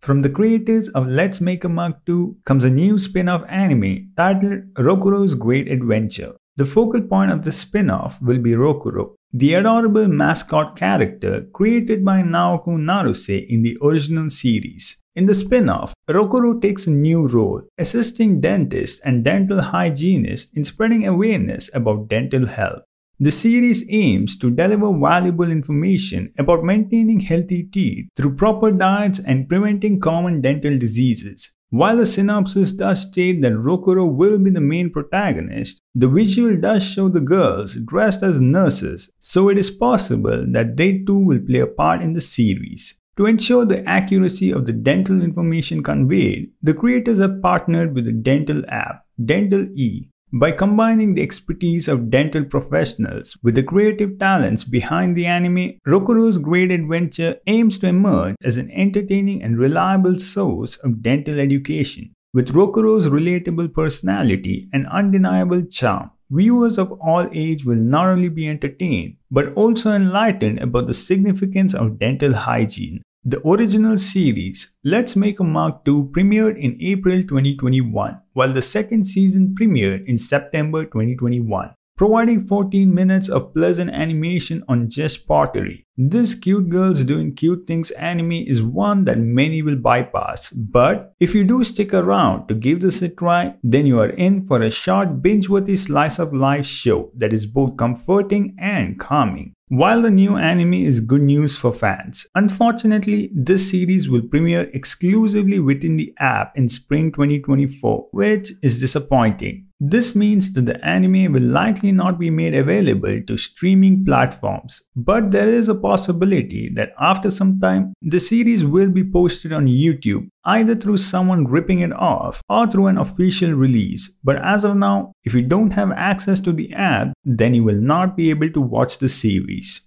From the creators of Let's Make a Mug Too comes a new spin off anime titled Rokuro's Great Adventure. The focal point of the spin off will be Rokuro, the adorable mascot character created by Naoko Naruse in the original series. In the spin off, Rokuro takes a new role, assisting dentists and dental hygienists in spreading awareness about dental health. The series aims to deliver valuable information about maintaining healthy teeth through proper diets and preventing common dental diseases. While the synopsis does state that Rokuro will be the main protagonist, the visual does show the girls dressed as nurses, so it is possible that they too will play a part in the series. To ensure the accuracy of the dental information conveyed, the creators have partnered with the dental app, Dental E, by combining the expertise of dental professionals with the creative talents behind the anime, Rokuro's Great Adventure aims to emerge as an entertaining and reliable source of dental education. With Rokuro's relatable personality and undeniable charm, viewers of all age will not only be entertained but also enlightened about the significance of dental hygiene. The original series, Let's Make a Mug Too, premiered in April 2021, while the second season premiered in September 2021, providing 14 minutes of pleasant animation on just pottery. This cute girls doing cute things anime is one that many will bypass, but if you do stick around to give this a try, then you are in for a short binge-worthy slice of life show that is both comforting and calming. While the new anime is good news for fans, unfortunately, this series will premiere exclusively within the app in spring 2024, which is disappointing. This means that the anime will likely not be made available to streaming platforms, but there is a possibility that after some time, the series will be posted on YouTube, either through someone ripping it off or through an official release. But as of now, if you don't have access to the app, then you will not be able to watch the series.